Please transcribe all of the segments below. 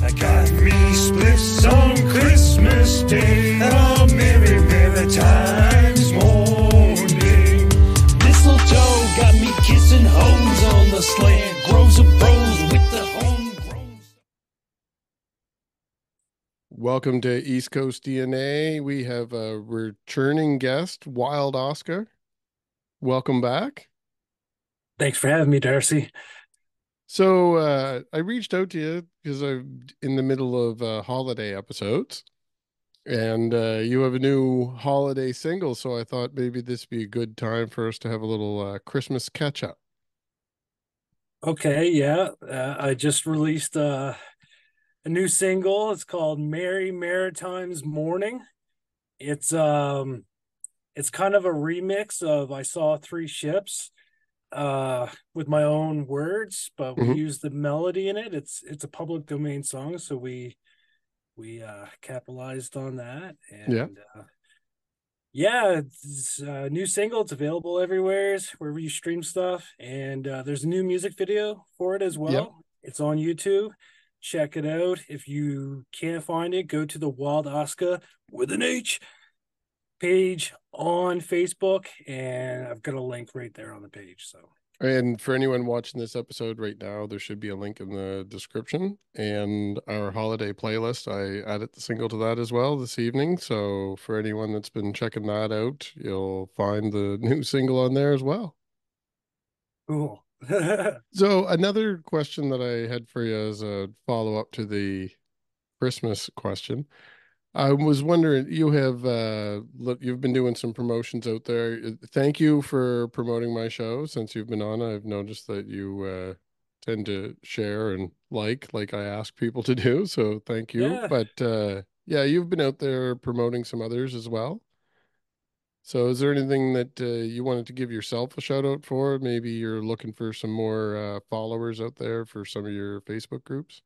I got me spliffs on Christmas Day. Oh, merry, merry times morning. Mistletoe got me kissing homes on the slant. Groves of bros with the homegrown. Welcome to East Coast DNA. We have a returning guest, Wild Oscah. Welcome back. Thanks for having me, Darcy. So uh, I reached out to you because I'm in the middle of uh, holiday episodes, and uh, you have a new holiday single. So I thought maybe this would be a good time for us to have a little uh, Christmas catch up. Okay, yeah. Uh, I just released uh, a new single. It's called Merry Maritimes Morning. It's um it's kind of a remix of I saw three ships uh with my own words but we Mhm. use the melody in it. It's it's a public domain song so we we uh capitalized on that. And Yeah. uh yeah it's a new single. It's available everywhere wherever you stream stuff. And uh there's a new music video for it as well. It's on youtube. Check it out. If you can't find it go to the wild oscah with an h page on Facebook, and I've got a link right there on the page. So And for anyone watching this episode right now, there should be a link in the description and our holiday playlist. I added the single to that as well this evening. So for anyone that's been checking that out, you'll find the new single on there as well. cool. So another question that I had for you as a follow up to the Christmas question. I was wondering, you have uh you've been doing some promotions out there. Uh, Thank you for promoting my show since you've been on. I've noticed that you uh tend to share and like like I ask people to do. So thank you. Yeah. But uh yeah, you've been out there promoting some others as well. So is there anything that uh, you wanted to give yourself a shout out for? Maybe you're looking for some more uh, followers out there for some of your Facebook groups.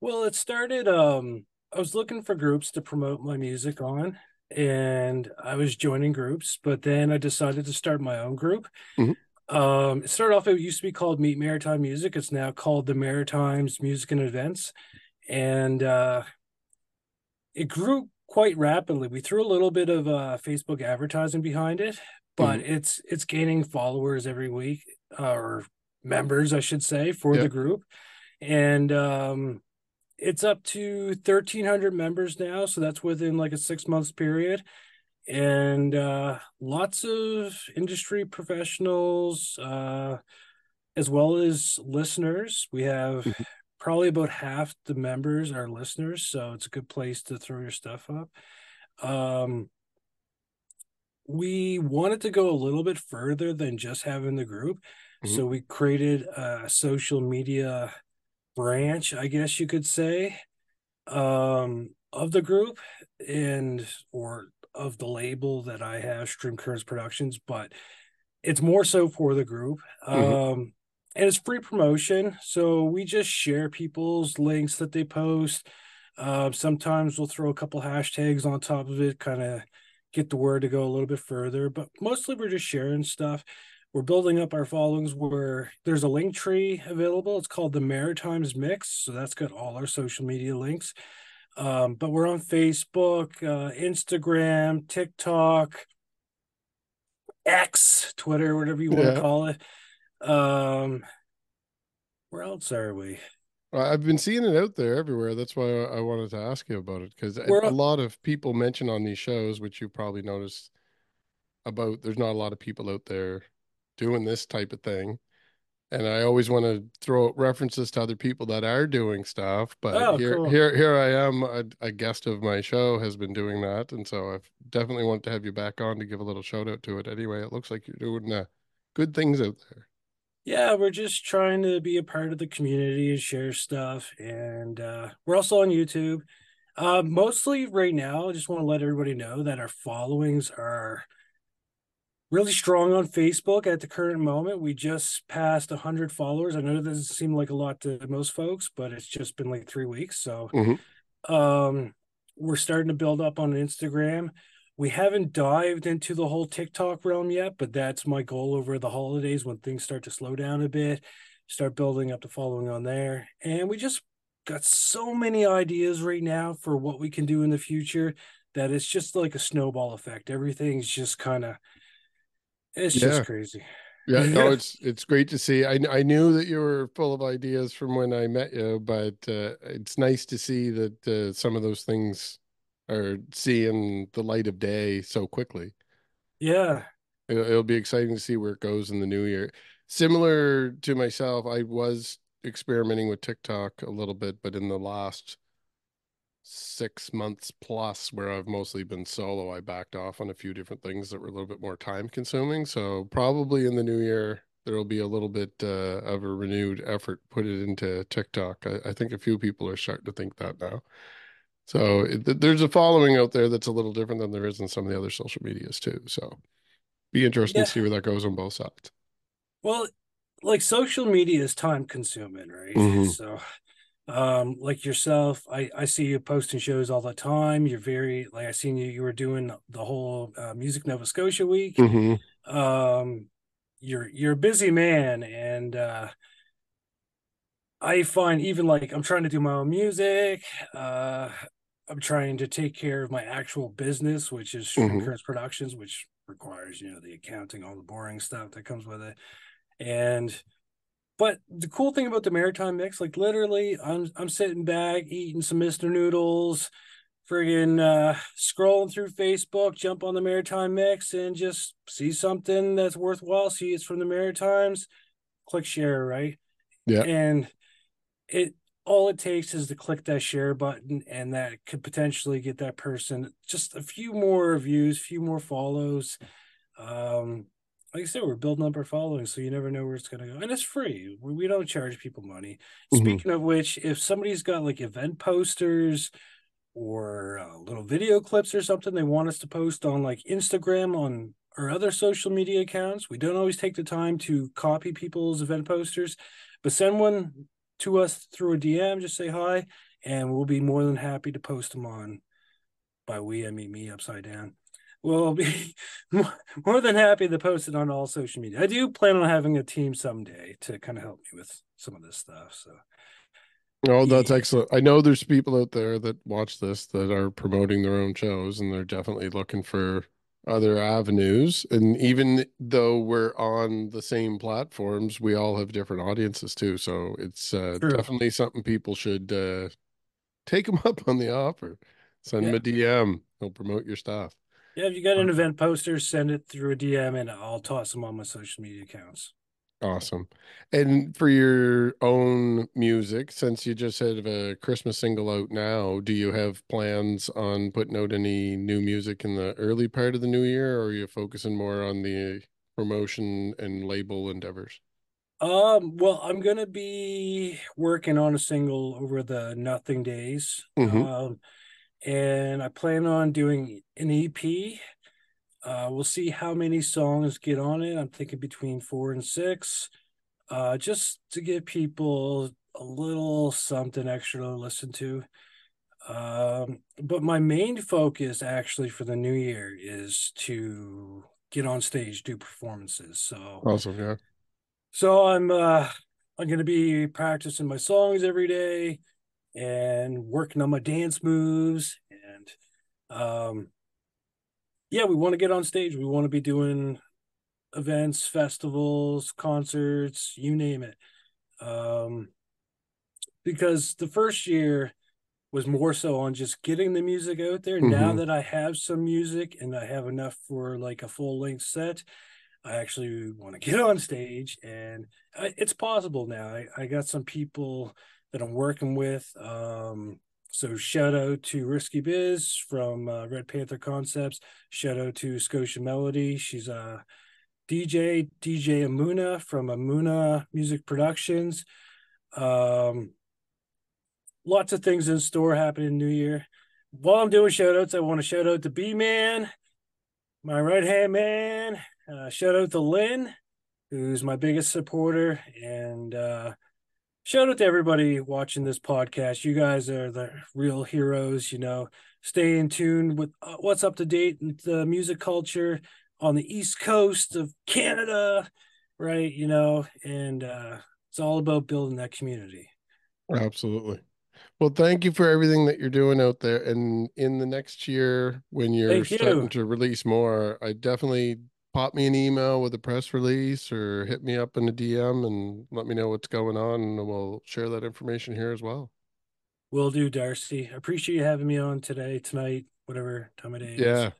well, it started. Um, I was looking for groups to promote my music on, and I was joining groups, but then I decided to start my own group. Mhm. Um, it started off. It used to be called Meet Maritime Music. It's now called the Maritimes Music and Events, and uh, it grew quite rapidly. We threw a little bit of uh, Facebook advertising behind it, but it's it's gaining followers every week uh, or members, I should say, for Yeah. the group, and um, it's up to 1,300 members now. So that's within like a six months period. And uh, lots of industry professionals, uh, as well as listeners. We have Mhm. probably about half the members are listeners, so it's a good place to throw your stuff up. Um, we wanted to go a little bit further than just having the group, so we created a social media branch, I guess you could say, um, of the group and or of the label that I have, Stream Currents Productions, but it's more so for the group. Mhm. Um, and it's free promotion. So we just share people's links that they post. Uh, sometimes we'll throw a couple hashtags on top of it, kind of get the word to go a little bit further. But mostly we're just sharing stuff. We're building up our followings where there's a Linktree available. It's called the Maritimes Mix. So that's got all our social media links. Um, but we're on Facebook, uh, Instagram, TikTok, X, Twitter, whatever you want Yeah. to call it. Um, where else are we? I've been seeing it out there everywhere. That's why I wanted to ask you about it because a We're a on- lot of people mention on these shows, which you probably noticed about. There's not a lot of people out there doing this type of thing, and I always want to throw references to other people that are doing stuff. But Oh, here, cool. here, here I am. A, a guest of my show has been doing that, and so I've definitely want to have you back on to give a little shout out to it. Anyway, it looks like you're doing uh, good things out there. Yeah, we're just trying to be a part of the community and share stuff. And uh, we're also on YouTube. Uh, mostly right now, I just want to let everybody know that our followings are really strong on Facebook at the current moment. We just passed 100 followers. I know that doesn't seem like a lot to most folks, but it's just been like three weeks. So Mhm. um, we're starting to build up on Instagram. We haven't dived into the whole TikTok realm yet, but that's my goal over the holidays when things start to slow down a bit, start building up the following on there. And we just got so many ideas right now for what we can do in the future that it's just like a snowball effect. Everything's just kind of it's Yeah. just crazy. Yeah, no, it's it's great to see. I I knew that you were full of ideas from when I met you, but uh, it's nice to see that uh, some of those things are seeing the light of day so quickly. Yeah. It'll, it'll be exciting to see where it goes in the new year. Similar to myself, I was experimenting with TikTok a little bit, but in the last six months plus, where I've mostly been solo, I backed off on a few different things that were a little bit more time consuming. So probably in the new year, there will be a little bit uh, of a renewed effort put it into TikTok. I, I think a few people are starting to think that now. So it, there's a following out there that's a little different than there is in some of the other social medias too. So be interesting Yeah. to see where that goes on both sides. Well, like social media is time consuming, right? Mhm. So um like yourself, I I see you posting shows all the time. You're very like I seen you you were doing the whole uh, Music Nova Scotia week. Mhm. um you're you're a busy man and uh i find even like i'm trying to do my own music uh i'm trying to take care of my actual business which is Stream Mhm. Currents productions which requires you know the accounting all the boring stuff that comes with it and but the cool thing about the maritime mix like literally i'm i'm sitting back eating some mr noodles friggin' uh, scrolling through Facebook, jump on the Maritime Mix, and just see something that's worthwhile. See it's from the Maritimes, click share, right? Yeah. And it all it takes is to click that share button, and that could potentially get that person just a few more views, few more follows. Um, like I said, we're building up our following, so you never know where it's going to go, and it's free. We, we don't charge people money. Mhm. Speaking of which, if somebody's got like event posters or uh, little video clips or something they want us to post on like Instagram on or other social media accounts. We don't always take the time to copy people's event posters, but send one to us through a DM. Just say hi, and we'll be more than happy to post them on. By we, I mean me upside down. We'll be more, than happy to post it on all social media. I do plan on having a team someday to kind of help me with some of this stuff. So Oh, that's Yeah. excellent. I know there's people out there that watch this that are promoting their own shows and they're definitely looking for other avenues. And even though we're on the same platforms, we all have different audiences too. So it's uh, definitely something people should uh, take them up on the offer. Send them a DM. He'll promote your stuff. Yeah, if you got an event poster, send it through a DM and I'll toss them on my social media accounts. Awesome. And for your own music, since you just had a Christmas single out now, do you have plans on putting out any new music in the early part of the new year, or are you focusing more on the promotion and label endeavors? Um, well, I'm gonna be working on a single over the Nothing Days. Mhm. Um, and I plan on doing an EP. Uh, we'll see how many songs get on it. I'm thinking between four and six. Uh, just to give people a little something extra to listen to. Um, but my main focus actually for the new year is to get on stage, do performances. So Awesome. Yeah. so I'm uh I'm gonna be practicing my songs every day and working on my dance moves and um yeah, we want to get on stage. We want to be doing events, festivals, concerts, you name it. Um because the first year was more so on just getting the music out there. Now Mhm. that I have some music and I have enough for like a full length set, I actually want to get on stage, and I, it's possible now. I, I got some people that I'm working with. Um, so shout out to Risky Biz from uh, Red Panther Concepts. Shout out to Scotia Melody. She's a DJ, DJ Amuna from Amuna Music Productions. Um, lots of things in store happening New Year. While I'm doing shout outs, I want to shout out to B Man, my right hand man. Uh, shout out to Lynn, who's my biggest supporter. And uh, shout out to everybody watching this podcast. You guys are the real heroes, you know. Stay in tune with uh, what's up to date in the music culture on the East Coast of Canada, right? You know, and uh, it's all about building that community. Absolutely. Well, thank you for everything that you're doing out there. And in the next year, when you're Thank starting you. to release more, I definitely pop me an email with a press release or hit me up in a DM and let me know what's going on, and we'll share that information here as well. Will do, Darcy. I appreciate you having me on today, tonight, whatever time of day. it is. Yeah.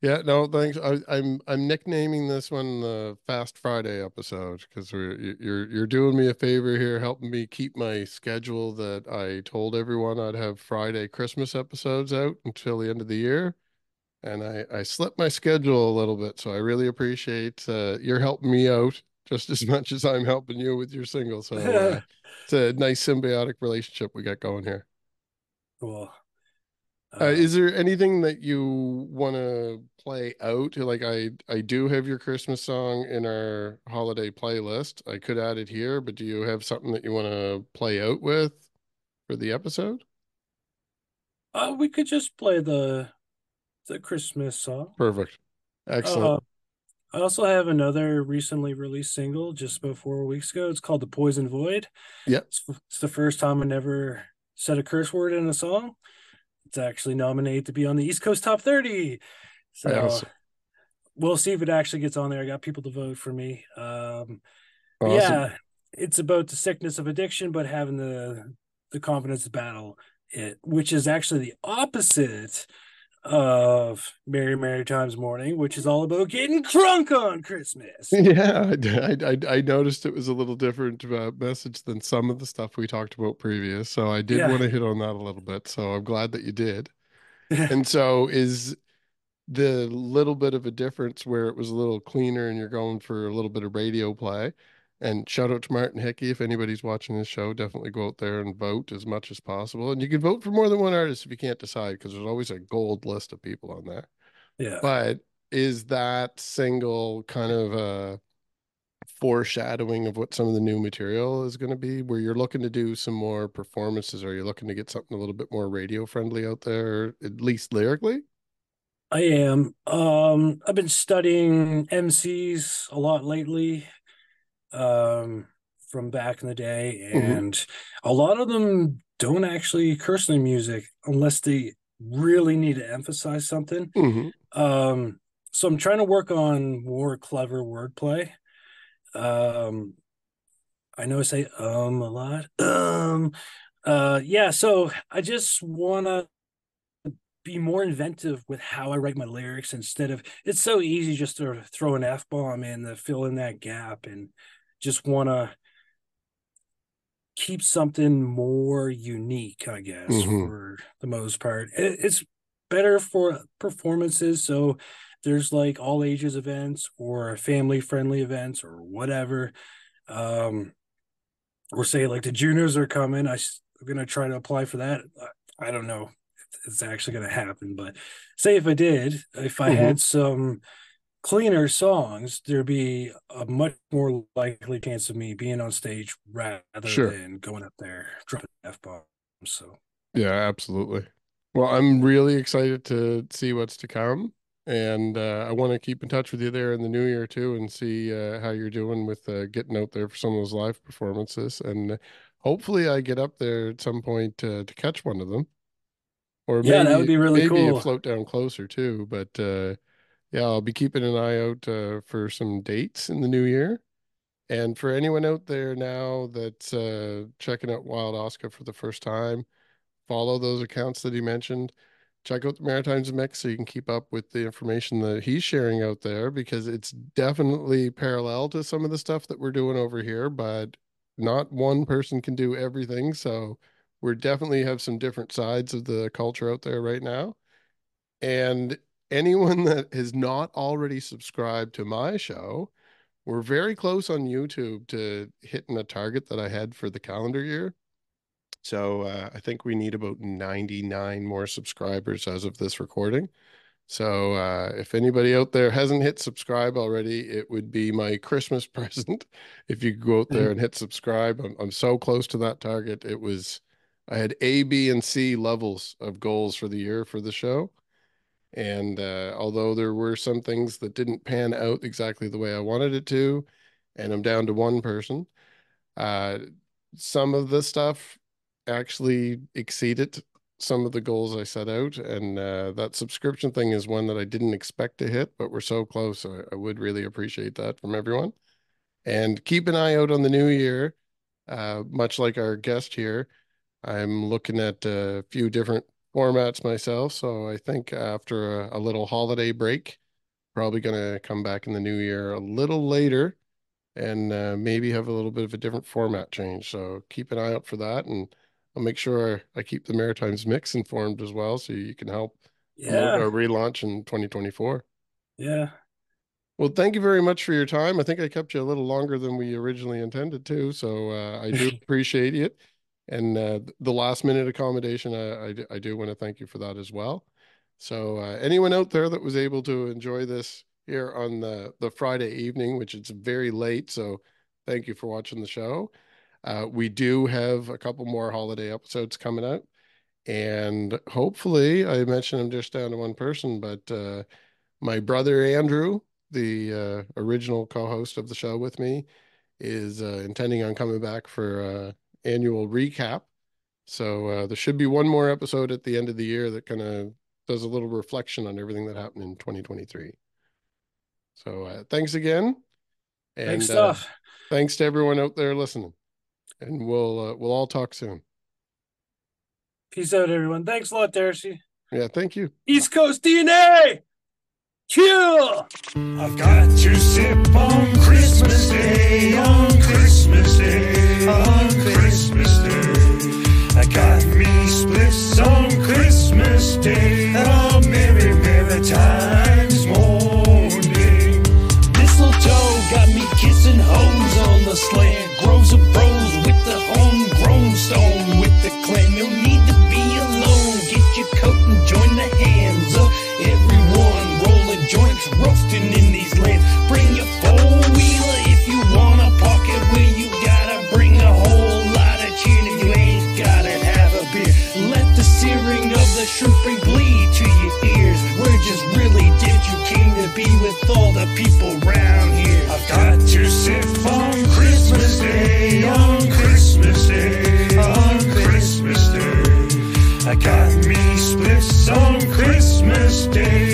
Yeah, no, thanks. I, I'm I'm nicknaming this one the Fast Friday episode because we're you're you're doing me a favor here, helping me keep my schedule that I told everyone I'd have Friday Christmas episodes out until the end of the year, and I I slipped my schedule a little bit, so I really appreciate uh, you're helping me out just as much as I'm helping you with your single. So uh, it's a nice symbiotic relationship we got going here. Cool. Uh, Uh, is there anything that you want to play out? Like I, I do have your Christmas song in our holiday playlist. I could add it here, but do you have something that you want to play out with for the episode? uh, we could just play the the Christmas song. Perfect. Excellent. Uh, I also have another recently released single just about four weeks ago. It's called The Poison Void. Yep. It's, it's the first time I never said a curse word in a song. It's actually nominated to be on the East Coast Top 30. So Awesome. we'll see if it actually gets on there. I got people to vote for me. Um, Awesome. yeah, it's about the sickness of addiction, but having the the confidence to battle it, which is actually the opposite of Merry Maritimes Morning, which is all about getting drunk on Christmas. Yeah, I, I, I noticed it was a little different uh, message than some of the stuff we talked about previous. So I did Yeah. want to hit on that a little bit. So I'm glad that you did. And so is the little bit of a difference where it was a little cleaner and you're going for a little bit of radio play. And shout out to Martin Hickey. If anybody's watching this show, definitely go out there and vote as much as possible. And you can vote for more than one artist if you can't decide, because there's always a gold list of people on there. yeah. But is that single kind of a foreshadowing of what some of the new material is going to be, where you're looking to do some more performances? Are you looking to get something a little bit more radio friendly out there, at least lyrically? I am. Um, I've been studying MCs a lot lately, um, from back in the day, Mhm. and a lot of them don't actually curse in their music unless they really need to emphasize something. hmm Um, so I'm trying to work on more clever wordplay. Um, I know I say um a lot. Um, uh, yeah. So I just wanna be more inventive with how I write my lyrics instead of it's so easy just to throw an F bomb in to fill in that gap and just wanna keep something more unique, I guess, Mhm. for the most part. It, it's better for performances. So there's like all ages events or family friendly events or whatever. Um, or say like the juniors are coming. I'm gonna try to apply for that. I, I don't know if it's actually gonna happen, but say if I did, if I Mhm. had some cleaner songs, there'd be a much more likely chance of me being on stage rather Sure. than going up there dropping f bombs. So Yeah, absolutely. Well, I'm really excited to see what's to come. And uh, I want to keep in touch with you there in the new year too and see uh, how you're doing with uh, getting out there for some of those live performances. And hopefully I get up there at some point to catch one of them. Or Yeah, maybe, that would be really maybe cool. a float down closer too. But uh, yeah, I'll be keeping an eye out uh, for some dates in the new year. And for anyone out there now that's uh, checking out Wild Oscah for the first time, follow those accounts that he mentioned. Check out the Maritimes Mix so you can keep up with the information that he's sharing out there because it's definitely parallel to some of the stuff that we're doing over here, but not one person can do everything. So we're definitely have some different sides of the culture out there right now. And anyone that has not already subscribed to my show, we're very close on YouTube to hitting a target that I had for the calendar year. So uh, I think we need about 99 more subscribers as of this recording. So uh, if anybody out there hasn't hit subscribe already, it would be my Christmas present if you go out there and hit subscribe. I'm, I'm so close to that target. It was, I had A, B, and C levels of goals for the year for the show. And uh, although there were some things that didn't pan out exactly the way I wanted it to, and I'm down to one person, uh, some of the stuff actually exceeded some of the goals I set out. And uh, that subscription thing is one that I didn't expect to hit, but we're so close. I, I would really appreciate that from everyone. And keep an eye out on the new year. Uh, much like our guest here, I'm looking at a few different formats myself. So I think after a, a little holiday break, probably going to come back in the new year a little later and uh, maybe have a little bit of a different format change. So keep an eye out for that. And I'll make sure I keep the Maritimes Mix informed as well. So you can help Yeah. our relaunch in 2024. Yeah. Well, thank you very much for your time. I think I kept you a little longer than we originally intended to, so uh, I do appreciate it. And uh, the last minute accommodation, I, I, do- I do want to thank you for that as well. So uh, anyone out there that was able to enjoy this here on the the Friday evening, which it's very late, so thank you for watching the show. Uh, we do have a couple more holiday episodes coming out, and hopefully, I mentioned I'm just down to one person, but uh, my brother Andrew, the uh, original co-host of the show with me, is uh, intending on coming back for uh, annual recap. So uh, there should be one more episode at the end of the year that kind of does a little reflection on everything that happened in 2023. So uh, thanks again, and Thanks, uh, thanks to everyone out there listening, and we'll uh, we'll all talk soon. Peace out, everyone. Thanks a lot, Darcy. Yeah, thank you. East Coast DNA. Chill. I've got to sip on Christmas Day, on Christmas Day, on Christmas Day. I got me splits on Christmas Day, a merry, merry times morning. Mistletoe got me kissing hoes on the with the homegrown stone with the need to be alone. Get your coat and join the hands. Everyone in stay.